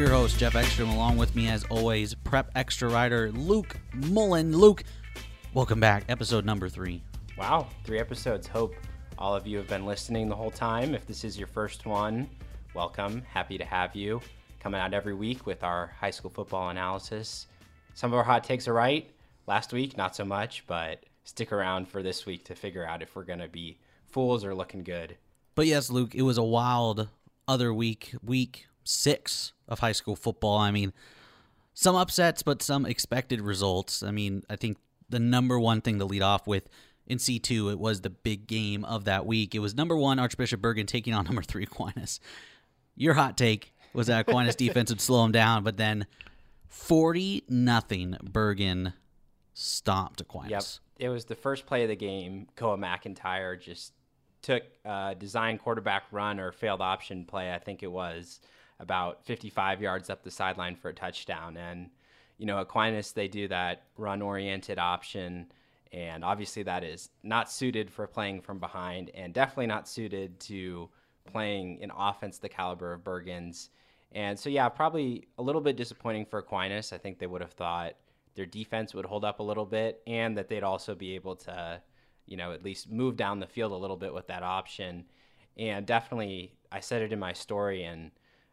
your host, Jeff Ekstrom. Along with me, as always, Prep Extra writer Luke Mullen. Luke, welcome back. Episode number three. Wow, three episodes. Hope all of you have been listening the whole time. If this is your first one, welcome. Happy to have you. Coming out every week with our high school football analysis. Some of our hot takes are right. Last week, not so much, but stick around for this week to figure out if we're going to be fools or looking good. But yes, Luke, it was a wild other week, week six of high school football. I mean, some upsets, but some expected results. I mean, I think the number one thing to lead off with in C2, it was the big game of that week. It was number one, Archbishop Bergan taking on number three, Aquinas. Your hot take was that Aquinas defense would slow him down, but then 40 nothing Bergan stomped Aquinas. Yep. It was the first play of the game. Koa McIntyre just took a design quarterback run or failed option play, I think it was, about 55 yards up the sideline for a touchdown. And, you know, Aquinas, they do that run oriented option. And obviously, that is not suited for playing from behind and definitely not suited to playing an offense the caliber of Bergan's. And so, yeah, probably a little bit disappointing for Aquinas. I think they would have thought their defense would hold up a little bit and that they'd also be able to you know, at least move down the field a little bit with that option. And definitely, I said it in my story, and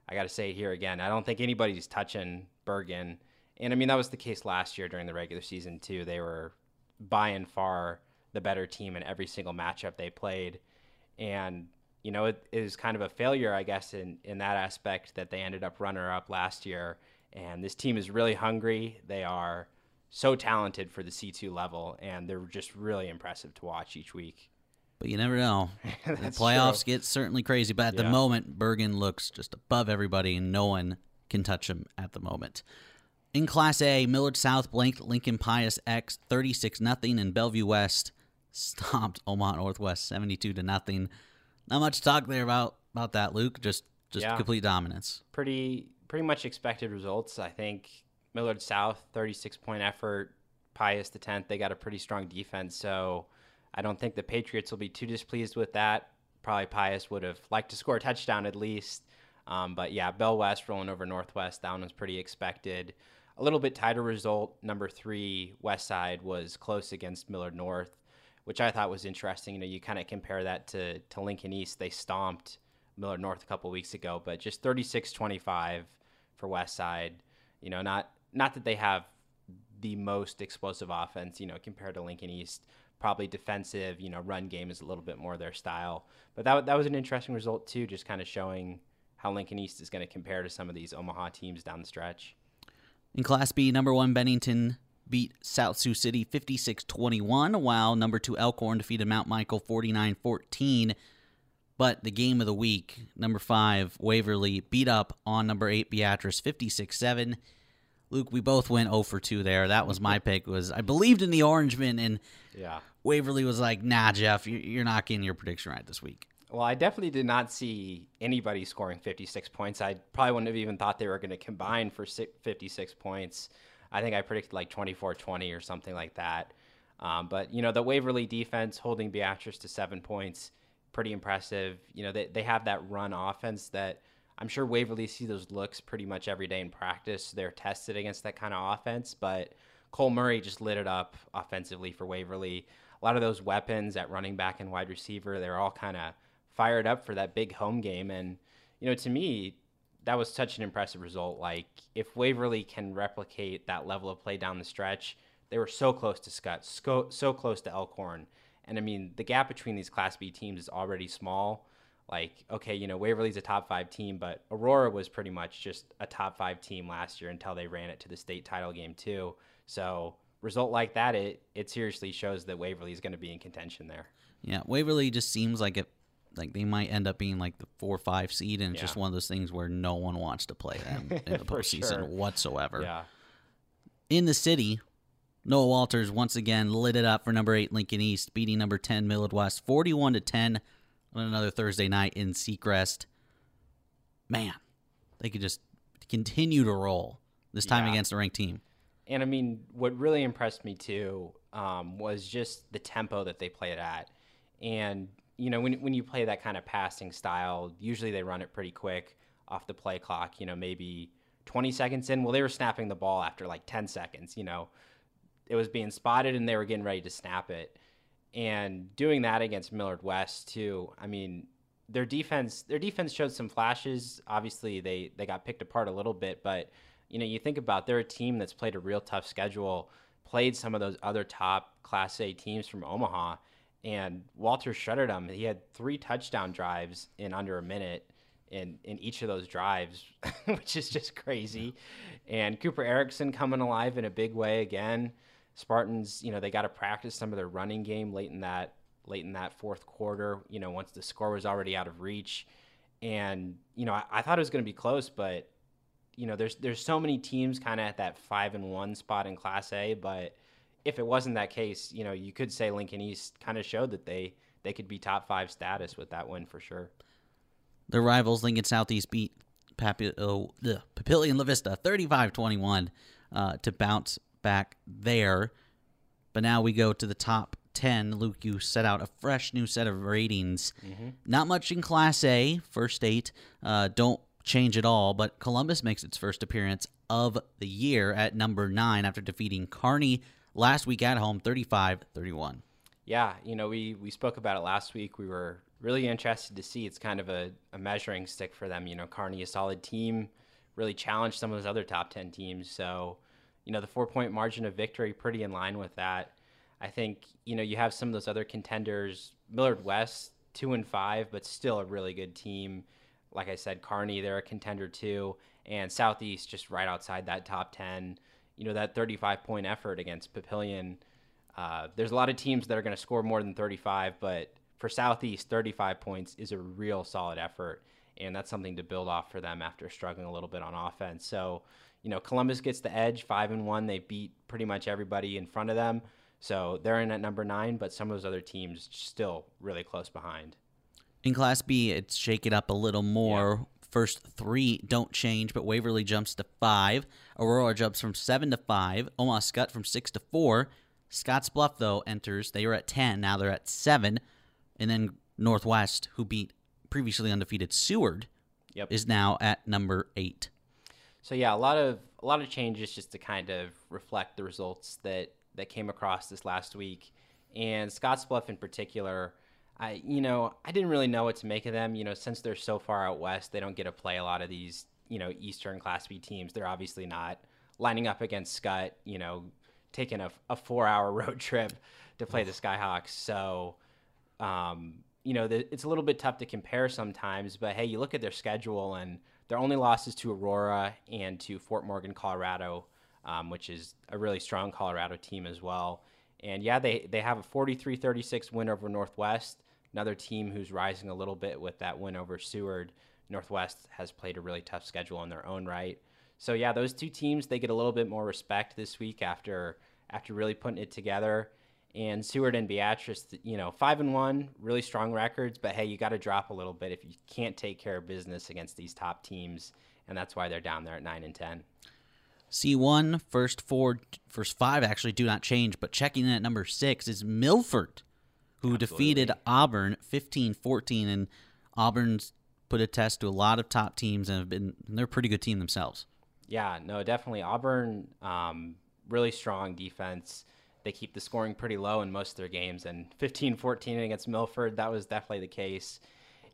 I got to say it here again. I don't think anybody's touching Bergan. And I mean, that was the case last year during the regular season, too. They were by and far the better team in every single matchup they played. And, you know, it is kind of a failure, I guess, in, in that aspect that they ended up runner up last year. And this team is really hungry. They are so talented for the C2 level, and they're just really impressive to watch each week. But you never know. the playoffs true. get certainly crazy, but at yeah. the moment, Bergan looks just above everybody, and no one can touch him at the moment. In Class A, Millard South blanked Lincoln Pius X 36 nothing, and Bellevue West stomped Omaha Northwest 72 to nothing. Not much talk there about about that, Luke. Just just yeah. complete dominance. Pretty pretty much expected results. I think Millard South, 36 point effort. Pius the 10th, they got a pretty strong defense. So I don't think the Patriots will be too displeased with that. Probably Pius would have liked to score a touchdown at least. Um, but yeah, Bell West rolling over Northwest, that one was pretty expected. A little bit tighter result. Number three, West Side was close against Millard North, which I thought was interesting. You know, you kind of compare that to, to Lincoln East. They stomped Millard North a couple weeks ago, but just 36 25 for West Side. You know, not not that they have the most explosive offense, you know, compared to Lincoln East. Probably defensive, you know, run game is a little bit more their style. But that, that was an interesting result, too, just kind of showing how Lincoln East is going to compare to some of these Omaha teams down the stretch. In Class B, number one Bennington beat South Sioux City 56 21, while number two Elkhorn defeated Mount Michael 49 14. But the game of the week, number five Waverly beat up on number eight Beatrice 56 7. Luke, we both went 0 for 2 there. That was my pick. Was I believed in the Orangemen, and yeah, Waverly was like, "Nah, Jeff, you're not getting your prediction right this week." Well, I definitely did not see anybody scoring 56 points. I probably wouldn't have even thought they were going to combine for 56 points. I think I predicted like 24-20 or something like that. Um, but you know, the Waverly defense holding Beatrice to seven points, pretty impressive. You know, they they have that run offense that I'm sure Waverly see those looks pretty much every day in practice. They're tested against that kind of offense, but Cole Murray just lit it up offensively for Waverly. A lot of those weapons at running back and wide receiver, they're all kind of fired up for that big home game. And, you know, to me, that was such an impressive result. Like, if Waverly can replicate that level of play down the stretch, they were so close to Scott, so, so close to Elkhorn. And I mean, the gap between these Class B teams is already small like okay you know waverly's a top five team but aurora was pretty much just a top five team last year until they ran it to the state title game too. So result like that it it seriously shows that waverly is going to be in contention there. Yeah waverly just seems like it like they might end up being like the four or five seed and it's yeah. just one of those things where no one wants to play them in the postseason sure. whatsoever. Yeah. In the city Noah Walters once again lit it up for number eight Lincoln East, beating number ten Millard West, forty-one to ten on another Thursday night in Seacrest. Man, they could just continue to roll this time yeah. against a ranked team. And I mean, what really impressed me too um, was just the tempo that they played at. And you know, when when you play that kind of passing style, usually they run it pretty quick. off the play clock. You know, maybe 20 seconds in. Well, they were snapping the ball after like 10 seconds. You know, it was being spotted and they were getting ready to snap it. And doing that against Millard West too. I mean, their defense their defense showed some flashes. Obviously, they they got picked apart a little bit, but you know, you think about they're a team that's played a real tough schedule, played some of those other top Class A teams from Omaha, and Walter shuttered them. He had three touchdown drives in under a minute in in each of those drives, which is just crazy. And Cooper Erickson coming alive in a big way again. Spartans, you know, they got to practice some of their running game late in that late in that fourth quarter. You know, once the score was already out of reach, and you know, I, I thought it was going to be close, but you know, there's there's so many teams kind of at that five and one spot in Class A, but if it wasn't that case, you know, you could say Lincoln East kind of showed that they they could be top five status with that win for sure. The rivals, Lincoln Southeast, beat Papillion La Vista 35 21 uh, to bounce back there. But now we go to the top 10. Luke, you set out a fresh new set of ratings. Not much in Class A, first eight. Uh, don't change at all, but Columbus makes its first appearance of the year at number nine after defeating Kearney last week at home 35 31. Yeah, you know, we we spoke about it last week. We were really interested to see. It's kind of a, a measuring stick for them. You know, Kearney, a solid team, really challenged some of those other top ten teams. So, you know, the four point margin of victory, pretty in line with that. I think you know you have some of those other contenders, Millard West, two and five, but still a really good team. Like I said, Kearney they're a contender too, and Southeast just right outside that top ten. You know, that 35 point effort against Papillion. Uh, there's a lot of teams that are going to score more than 35, but for Southeast, 35 points is a real solid effort, and that's something to build off for them after struggling a little bit on offense. So, you know, Columbus gets the edge, five and one. They beat pretty much everybody in front of them, so they're in at number nine. But some of those other teams still really close behind. In Class B, it's shake it up a little more. First three don't change, but Waverly jumps to five. Aurora jumps from seven to five. Omaha Scott from six to four. Scotts Bluff, though, enters. They were at 10. Now they're at seven. And then Northwest, who beat previously undefeated Seward, Yep. is now at number eight. So yeah, a lot of a lot of changes just to kind of reflect the results that that came across this last week, and Scottsbluff in particular. I you know I didn't really know what to make of them. You know, since they're so far out west, they don't get to play a lot of these you know Eastern Class B teams. They're obviously not lining up against Scott. You know, taking a, a four hour road trip to play the Skyhawks. So um, you know, the, it's a little bit tough to compare sometimes, but hey, you look at their schedule and their only losses to Aurora and to Fort Morgan, Colorado, um, which is a really strong Colorado team as well. And yeah, they, they have a 43 36 win over Northwest, another team who's rising a little bit with that win over Seward. Northwest has played a really tough schedule in their own right. So yeah, those two teams they get a little bit more respect this week after after really putting it together and Seward and Beatrice, you know, five and one, really strong records. But hey, you got to drop a little bit if you can't take care of business against these top teams, and that's why they're down there at nine and ten. C1, first four, first five actually do not change, but checking in at number six is Milford, who defeated Auburn 15 14. And Auburn's put a test to a lot of top teams and have been, they're a pretty good team themselves. Yeah, no, definitely Auburn, um, really strong defense. They keep the scoring pretty low in most of their games, and 15-14 against Milford, that was definitely the case.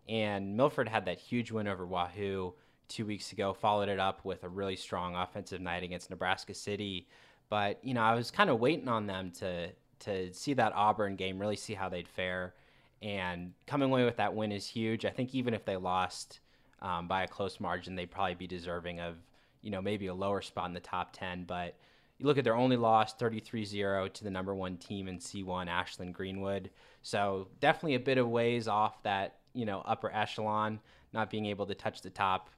And Milford had that huge win over Wahoo two weeks ago, followed it up with a really strong offensive night against Nebraska City. But you know, I was kind of waiting on them to to see that Auburn game, really see how they'd fare. And coming away with that win is huge. I think even if they lost um, by a close margin, they'd probably be deserving of you know maybe a lower spot in the top ten. But you look at their only loss 33-0 to the number one team in c1 ashland greenwood. So definitely a bit of ways off that you know upper echelon not being able to touch the top.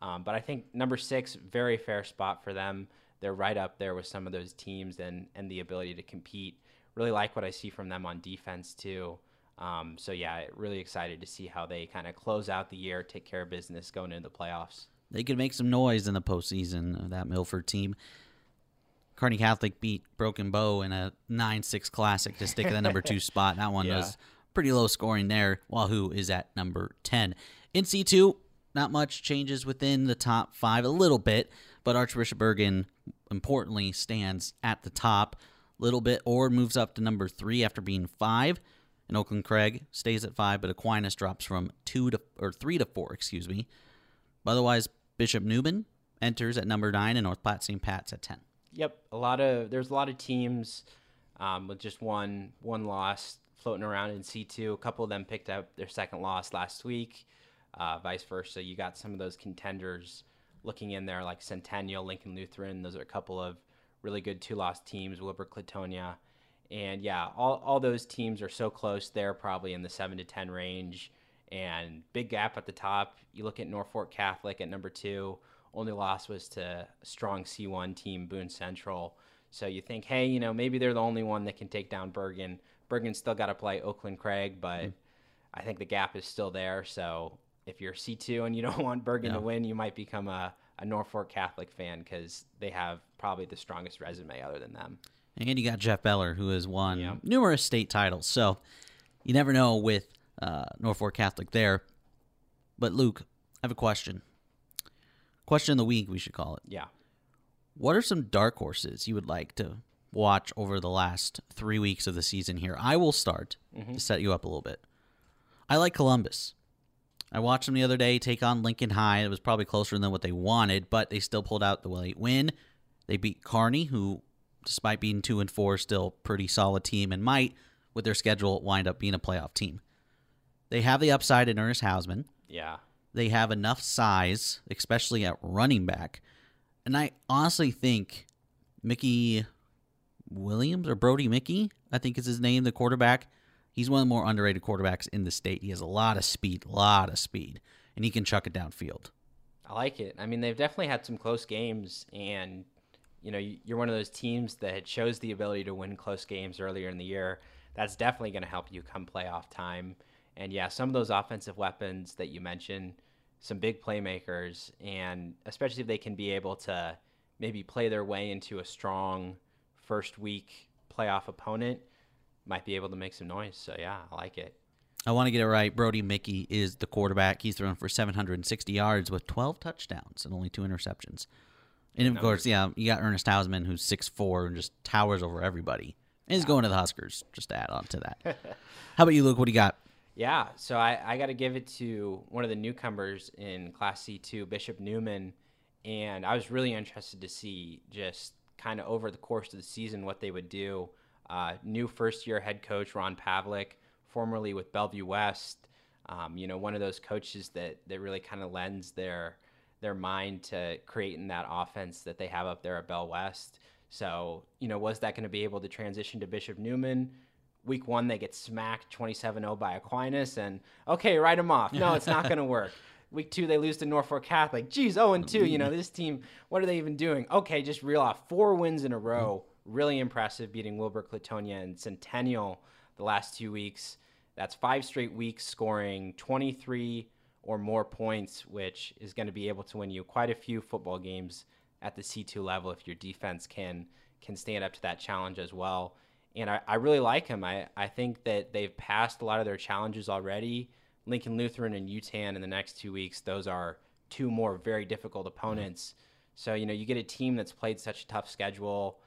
Um, but i think number six very fair spot for them. They're right up there with some of those teams and and the ability to compete. Really like what i see from them on defense too. Um, so yeah really excited to see how they kind of close out the year take care of business going into the playoffs. They could make some noise in the postseason, that Milford team. Kearney Catholic beat Broken Bow in a 9 6 classic to stick at the number two spot. That one Yeah. was pretty low scoring there. Wahoo is at number 10. In C2, not much changes within the top five, a little bit, but Archbishop Bergan importantly stands at the top. a Little bit. Ord moves up to number three after being five, and Oakland Craig stays at five, but Aquinas drops from two to or three to four, excuse me. Otherwise, Bishop Neumann enters at number nine, and North Platte St. Pat's at ten. Yep, a lot of there's a lot of teams um, with just one one loss floating around in C two. A couple of them picked up their second loss last week. Uh, vice versa, you got some of those contenders looking in there like Centennial, Lincoln Lutheran. Those are a couple of really good two loss teams. Wilber Clatonia, and yeah, all all those teams are so close. They're probably in the seven to ten range, and big gap at the top. You look at Norfolk Catholic at number two only loss was to strong C1 team, Boone Central. So you think, hey, you know, maybe they're the only one that can take down Bergan. Bergan's still got to play Oakland Craig, but mm. I think the gap is still there. So if you're C2 and you don't want Bergan to win, you might become a, a Norfolk Catholic fan because they have probably the strongest resume other than them. And you got Jeff Bellar, who has won yeah. numerous state titles. So you never know with uh, Norfolk Catholic there. But Luke, I have a question. Question of the week, we should call it. Yeah. What are some dark horses you would like to watch over the last three weeks of the season here? I will start mm-hmm. to set you up a little bit. I like Columbus. I watched them the other day take on Lincoln High. It was probably closer than what they wanted, but they still pulled out the late win. They beat Kearney, who, despite being two and four, still pretty solid team, and might, with their schedule, wind up being a playoff team. They have the upside in Ernest Hausmann. Yeah they have enough size, especially at running back. And I honestly think Mickey Williams or Brody Mickey, I think is his name, the quarterback. He's one of the more underrated quarterbacks in the state. He has a lot of speed, a lot of speed, and he can chuck it downfield. I like it. I mean, they've definitely had some close games, and you know, you're one of those teams that shows the ability to win close games earlier in the year. That's definitely going to help you come playoff time. And yeah, some of those offensive weapons that you mentioned, some big playmakers, and especially if they can be able to maybe play their way into a strong first week playoff opponent, might be able to make some noise. So yeah, I like it. I want to get it right. Brody Mickey is the quarterback. He's thrown for 760 yards with 12 touchdowns and only two interceptions. And of course, yeah, you got Ernest Hausmann, who's 6'4 and just towers over everybody. And he's going to the Huskers, just to add on to that. How about you, Luke? What do you got? Yeah, so I, I got to give it to one of the newcomers in Class C2, Bishop Neumann. And I was really interested to see just kind of over the course of the season what they would do. Uh, new first year head coach, Ron Pavlik, formerly with Bellevue West. Um, you know, one of those coaches that, that really kind of lends their their mind to creating that offense that they have up there at Bell West. So, you know, was that going to be able to transition to Bishop Neumann? Week one they get smacked 27-0 by Aquinas, and okay, write them off. No, it's not going to work. Week two they lose to Norfolk Catholic. Geez, 0 and two. You know this team. What are they even doing? Okay, just reel off four wins in a mm-hmm. row. Really impressive, beating Wilber Clatonia and Centennial the last two weeks. That's five straight weeks scoring 23 or more points, which is going to be able to win you quite a few football games at the C2 level if your defense can can stand up to that challenge as well and I, I really like him. I, I think that they've passed a lot of their challenges already. Lincoln Lutheran and Yutan in the next two weeks, those are two more very difficult opponents. So, you know, you get a team that's played such a tough schedule.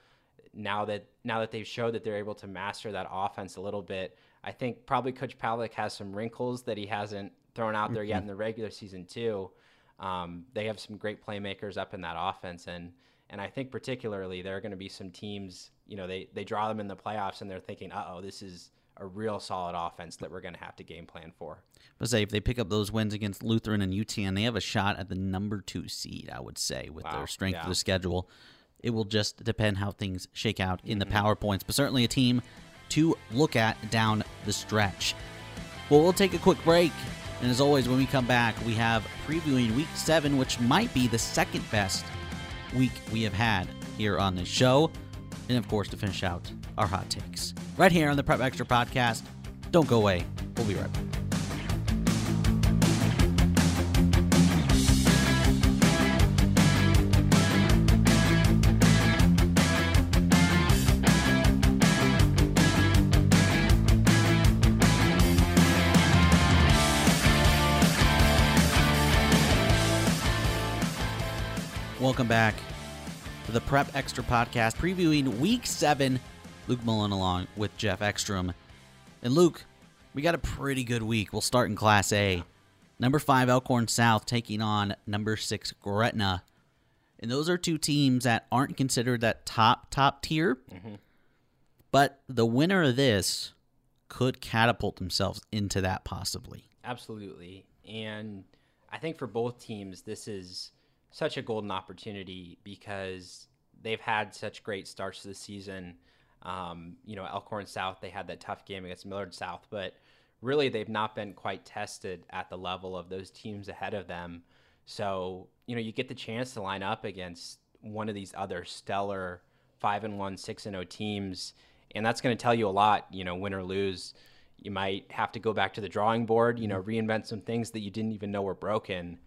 Now that now that they've showed that they're able to master that offense a little bit, I think probably Coach Pavlik has some wrinkles that he hasn't thrown out there mm-hmm. yet in the regular season too. Um, they have some great playmakers up in that offense, and and I think particularly there are going to be some teams, you know, they, they draw them in the playoffs and they're thinking, uh oh, this is a real solid offense that we're going to have to game plan for. But say if they pick up those wins against Lutheran and Yutan, they have a shot at the number two seed, I would say, with wow. their strength yeah. of the schedule. It will just depend how things shake out in mm-hmm. the PowerPoints, but certainly a team to look at down the stretch. Well, we'll take a quick break. And as always, when we come back, we have previewing week seven, which might be the second best week we have had here on the show. And of course, to finish out our hot takes. Right here on the Prep Extra podcast. Don't go away. We'll be right back. Welcome back the Prep Extra podcast previewing week seven. Luke Mullen along with Jeff Ekstrom. And Luke, we got a pretty good week. We'll start in Class A. Number five, Elkhorn South taking on number six, Gretna. And those are two teams that aren't considered that top, top tier. Mm-hmm. But the winner of this could catapult themselves into that possibly. Absolutely. And I think for both teams, this is such a golden opportunity because they've had such great starts to the season. Um, you know, Elkhorn South, they had that tough game against Millard South, but really they've not been quite tested at the level of those teams ahead of them. So, you know, you get the chance to line up against one of these other stellar five and one, six and oh teams, and that's going to tell you a lot. You know, win or lose, you might have to go back to the drawing board. You know, reinvent some things that you didn't even know were broken.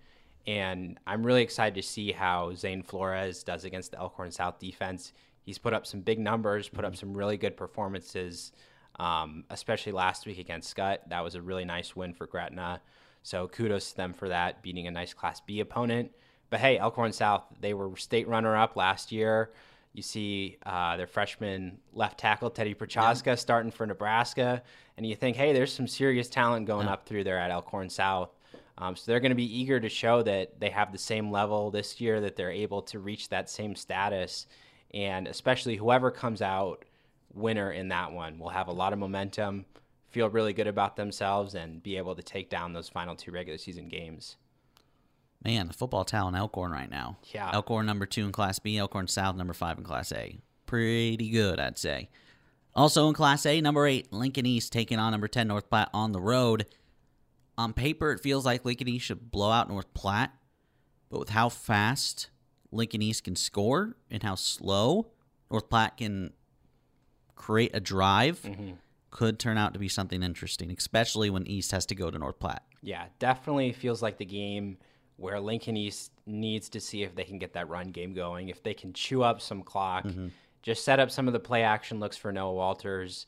And I'm really excited to see how Zane Flores does against the Elkhorn South defense. He's put up some big numbers, put up some really good performances, um, especially last week against Scott. That was a really nice win for Gretna. So kudos to them for that, beating a nice Class B opponent. But hey, Elkhorn South, they were state runner up last year. You see uh, their freshman left tackle, Teddy Prochaska, starting for Nebraska. And you think, hey, there's some serious talent going up through there at Elkhorn South. Um, so they're going to be eager to show that they have the same level this year, that they're able to reach that same status. And especially whoever comes out winner in that one will have a lot of momentum, feel really good about themselves, and be able to take down those final two regular season games. Man, the football talent Elkhorn right now. Yeah. Elkhorn number two in Class B, Elkhorn South number five in Class A. Pretty good, I'd say. Also in Class A, number eight, Lincoln East taking on number 10, North Platte on the road. On paper, it feels like Lincoln East should blow out North Platte, but with how fast Lincoln East can score and how slow North Platte can create a drive, mm-hmm. could turn out to be something interesting, especially when East has to go to North Platte. Yeah, definitely feels like the game where Lincoln East needs to see if they can get that run game going, if they can chew up some clock, mm-hmm. just set up some of the play action looks for Noah Walters.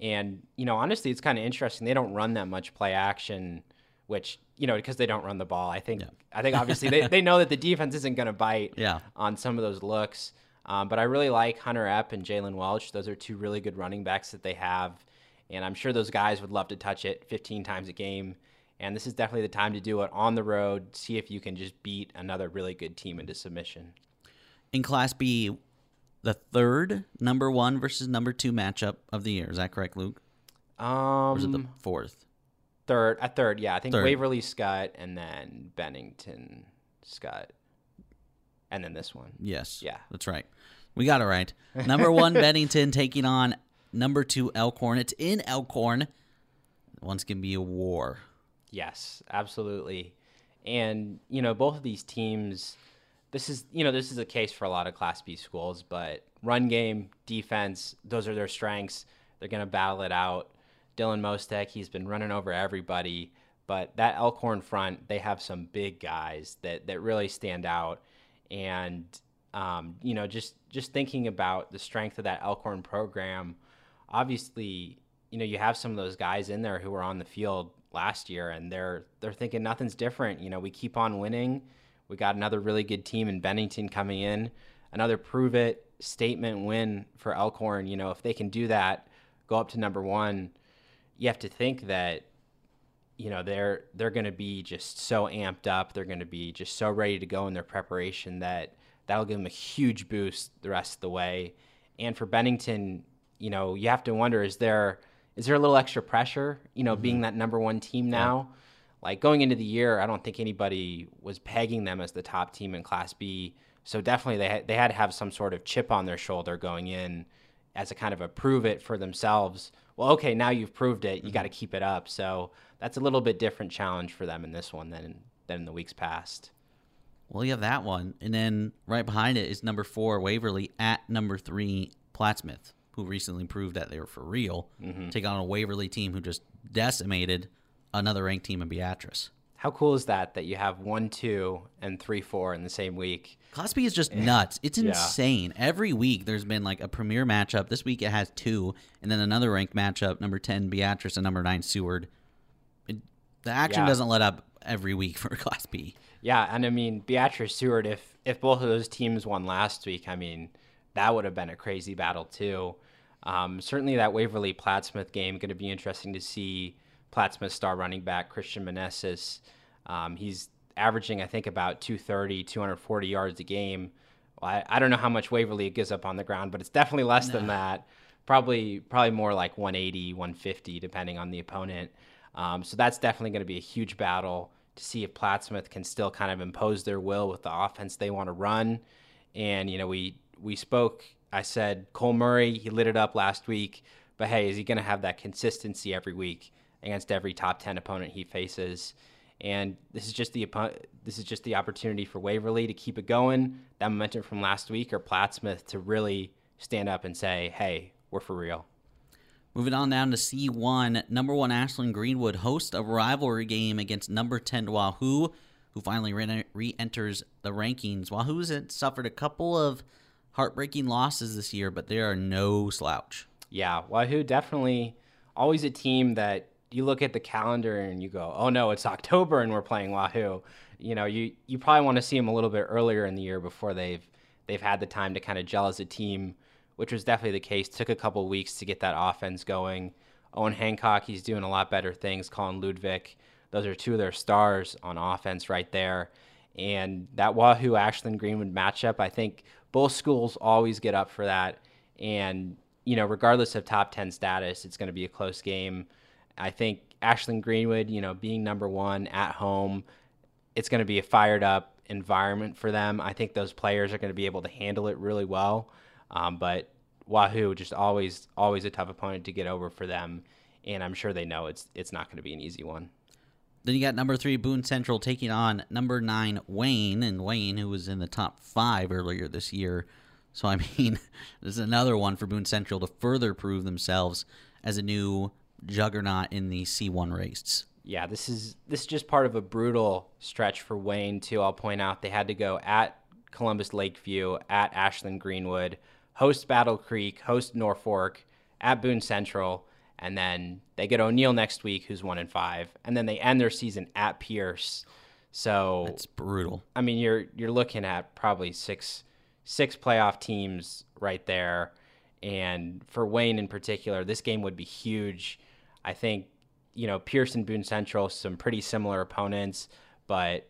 And, you know, honestly, it's kind of interesting. They don't run that much play action, which, you know, because they don't run the ball. I think, I think obviously they, they know that the defense isn't going to bite Yeah. on some of those looks. Um, but I really like Hunter Epp and Jalen Welch. Those are two really good running backs that they have. And I'm sure those guys would love to touch it 15 times a game. And this is definitely the time to do it on the road. See if you can just beat another really good team into submission. in Class B, the third number one versus number two matchup of the year. Is that correct, Luke? Or is it the Um, fourth? Third, a third, yeah. I think Third. Waverly Scott and then Bennington Scott, and then this one. Yes. yeah. That's right. We got it right. Number one, Bennington taking on number two, Elkhorn. It's in Elkhorn. One's going to be a war. Yes, absolutely. And, you know, both of these teams, this is, you know, this is a case for a lot of Class B schools, but run game, defense, those are their strengths. They're going to battle it out. Dylan Mostek, he's been running over everybody, but that Elkhorn front, they have some big guys that, that really stand out. And, um, you know, just, just thinking about the strength of that Elkhorn program, obviously, you know, you have some of those guys in there who were on the field last year and they're they're thinking nothing's different. You know, we keep on winning. We got another really good team in Bennington coming in. Another prove it statement win for Elkhorn. You know, if they can do that, go up to number one, you have to think that you know they're they're going to be just so amped up they're going to be just so ready to go in their preparation that that'll give them a huge boost the rest of the way. And for bennington you know you have to wonder is there is there a little extra pressure you know being mm-hmm. that number one team now? Like going into the year i don't think anybody was pegging them as the top team in class b. So definitely they had, they had to have some sort of chip on their shoulder going in as a kind of a prove it for themselves. Well, okay, now you've proved it. You got to mm-hmm. keep it up. So that's a little bit different challenge for them in this one than than in the weeks past. Well, you have that one. And then right behind it is number four, Waverly, at number three, Plattsmouth, who recently proved that they were for real. Mm-hmm. Take on a Waverly team who just decimated another ranked team in Beatrice. How cool is that that you have one, two, and three, four in the same week? Class B is just nuts. It's Yeah. insane. Every week there's been like a premier matchup. This week it has two, and then another ranked matchup, number 10 Beatrice and number 9 Seward. It, the action Yeah. doesn't let up every week for Class B. Yeah, and I mean Beatrice Seward. If if both of those teams won last week, I mean that would have been a crazy battle too. Um, certainly, that Waverly Plattsmouth game going to be interesting to see. Plattsmouth star running back Christian Meneses. Um, he's averaging, I think, about 230, 240 yards a game. Well, I, I, don't know how much Waverly gives up on the ground, but it's definitely less no. than that. Probably, probably more like 180, 150, depending on the opponent. Um, so that's definitely going to be a huge battle to see if Plattsmouth can still kind of impose their will with the offense they want to run. And you know, we we spoke. I said Cole Murray, he lit it up last week, but hey, is he going to have that consistency every week against every top ten opponent he faces? And this is just the this is just the opportunity for Waverly to keep it going. That momentum from last week, or Plattsmouth to really stand up and say, "Hey, we're for real." Moving on down to C1, number one Ashland Greenwood host a rivalry game against number 10 Wahoo, who finally re enters the rankings. Wahoo's suffered a couple of heartbreaking losses this year, but they are no slouch. Yeah, Wahoo definitely always a team that you look at the calendar and you go, oh no, it's October and we're playing Wahoo. You know, you, you probably want to see them a little bit earlier in the year before they've they've had the time to kind of gel as a team which was definitely the case. Took a couple weeks to get that offense going. Owen Hancock, he's doing a lot better things. Colin Ludwig, those are two of their stars on offense right there. And that Wahoo Ashland Greenwood matchup, I think both schools always get up for that. And, you know, regardless of top 10 status, it's going to be a close game. I think Ashland Greenwood, you know, being number one at home, it's going to be a fired up environment for them. I think those players are going to be able to handle it really well. Um, but Wahoo just always always a tough opponent to get over for them, and I'm sure they know it's it's not going to be an easy one. Then you got number three Boone Central taking on number nine Wayne, and Wayne who was in the top five earlier this year. So I mean, this is another one for Boone Central to further prove themselves as a new juggernaut in the C1 race. Yeah, this is this is just part of a brutal stretch for Wayne too. I'll point out they had to go at Columbus Lakeview, at Ashland Greenwood, host Battle Creek, host Norfolk, at Boone Central, and then they get O'Neill next week, who's one in five, and then they end their season at Pierce. So it's brutal. I mean, you're you're looking at probably six six playoff teams right there, and for Wayne in particular, this game would be huge. I think you know Pierce and Boone Central, some pretty similar opponents, but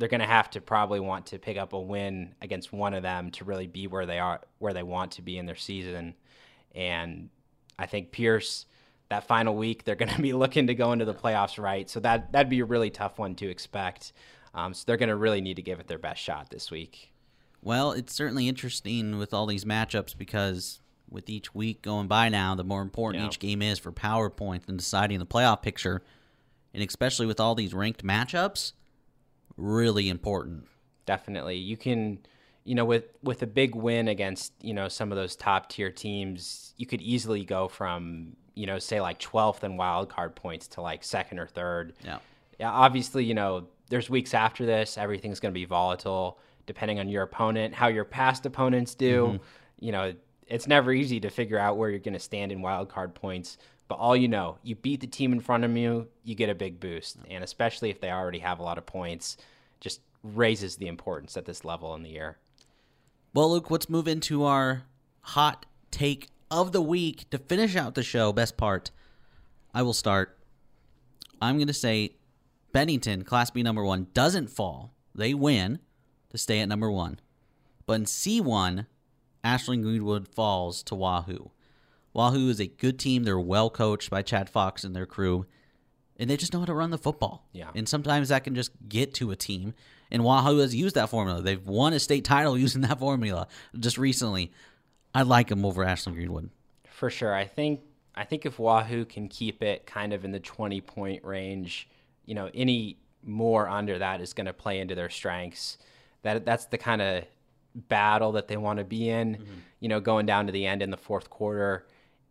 they're going to have to probably want to pick up a win against one of them to really be where they are where they want to be in their season. And i think pierce that final week they're going to be looking to go into the playoffs right. So that that'd be a really tough one to expect. Um, so they're going to really need to give it their best shot this week. Well it's certainly interesting with all these matchups because with each week going by now the more important yeah. each game is for powerpoint and deciding the playoff picture and especially with all these ranked matchups really important. Definitely. You can you know with with a big win against, you know, some of those top tier teams, you could easily go from, you know, say like 12th in wild card points to like second or third. Yeah. Yeah, obviously, you know, there's weeks after this, everything's going to be volatile depending on your opponent, how your past opponents do. Mm-hmm. You know, it's never easy to figure out where you're going to stand in wild card points. But all you know, you beat the team in front of you, you get a big boost. And especially if they already have a lot of points, just raises the importance at this level in the year. Well, Luke, let's move into our hot take of the week to finish out the show. Best part. I will start. I'm going to say Bennington, Class B number one, doesn't fall. They win to stay at number one. But in C1, Ashland Greenwood falls to Wahoo. Wahoo is a good team. They're well coached by Chad Fox and their crew, and they just know how to run the football. Yeah. And sometimes that can just get to a team. And Wahoo has used that formula. They've won a state title using that formula just recently. I like them over Ashland Greenwood. For sure. I think I think if Wahoo can keep it kind of in the 20 point range, you know, any more under that is going to play into their strengths. That that's the kind of battle that they want to be in, mm-hmm. you know, going down to the end in the fourth quarter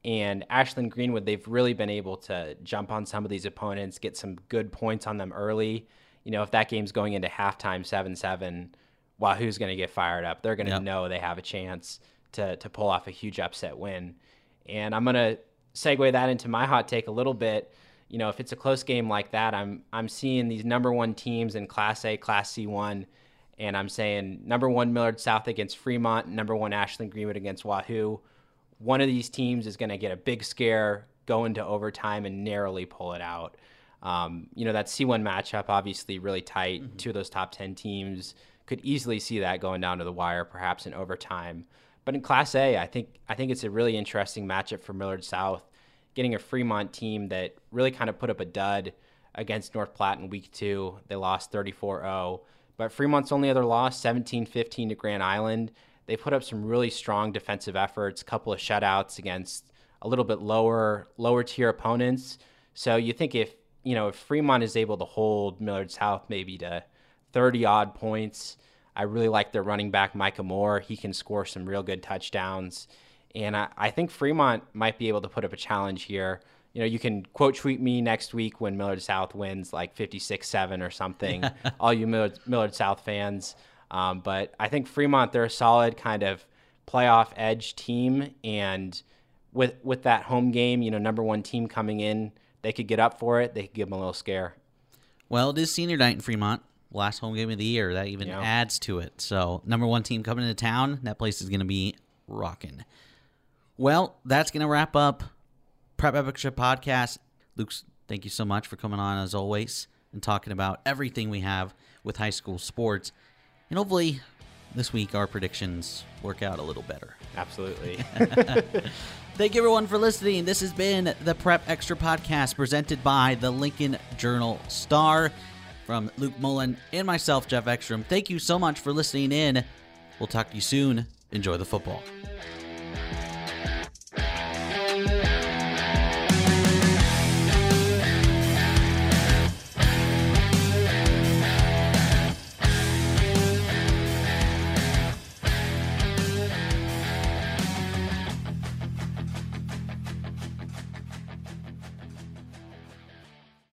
and Ashland Greenwood, they've really been able to jump on some of these opponents, get some good points on them early. You know, if that game's going into halftime 7 7, Wahoo's going to get fired up. They're going to yep. know they have a chance to, to pull off a huge upset win. And I'm going to segue that into my hot take a little bit. you know, if it's a close game like that, I'm I'm seeing these number one teams in Class A, Class C one, and I'm saying number one Millard South against Fremont, number one Ashland Greenwood against Wahoo. One of these teams is going to get a big scare, go into overtime, and narrowly pull it out. Um, you know that C1 matchup obviously really tight. Mm-hmm. Two of those top ten teams could easily see that going down to the wire, perhaps in overtime. But in Class A, I think I think it's a really interesting matchup for Millard South getting a Fremont team that really kind of put up a dud against North Platte in week two. They lost 34 0. But Fremont's only other loss, 17 15 to Grand Island. They put up some really strong defensive efforts, a couple of shutouts against a little bit lower lower tier opponents. So you think if you know if Fremont is able to hold Millard South maybe to 30 odd points, I really like their running back Micah Moore. He can score some real good touchdowns. And I, I think Fremont might be able to put up a challenge here. You know, you can quote tweet me next week when Millard South wins like 56 7 or something, all you Millard, Millard South fans. Um, but I think Fremont, they're a solid kind of playoff edge team. And with, with that home game, you know, number one team coming in, they could get up for it. They could give them a little scare. Well, it is senior night in Fremont last home game of the year. That even yeah. adds to it. So, number one team coming into town, that place is going to be rocking. Well, that's going to wrap up Prep Extra Podcast. Luke, thank you so much for coming on as always and talking about everything we have with high school sports. And hopefully this week our predictions work out a little better. Absolutely. Thank you everyone for listening. This has been the Prep Extra Podcast presented by the Lincoln Journal Star from Luke Mullen and myself, Jeff Ekstrom. Thank you so much for listening in. We'll talk to you soon. Enjoy the football.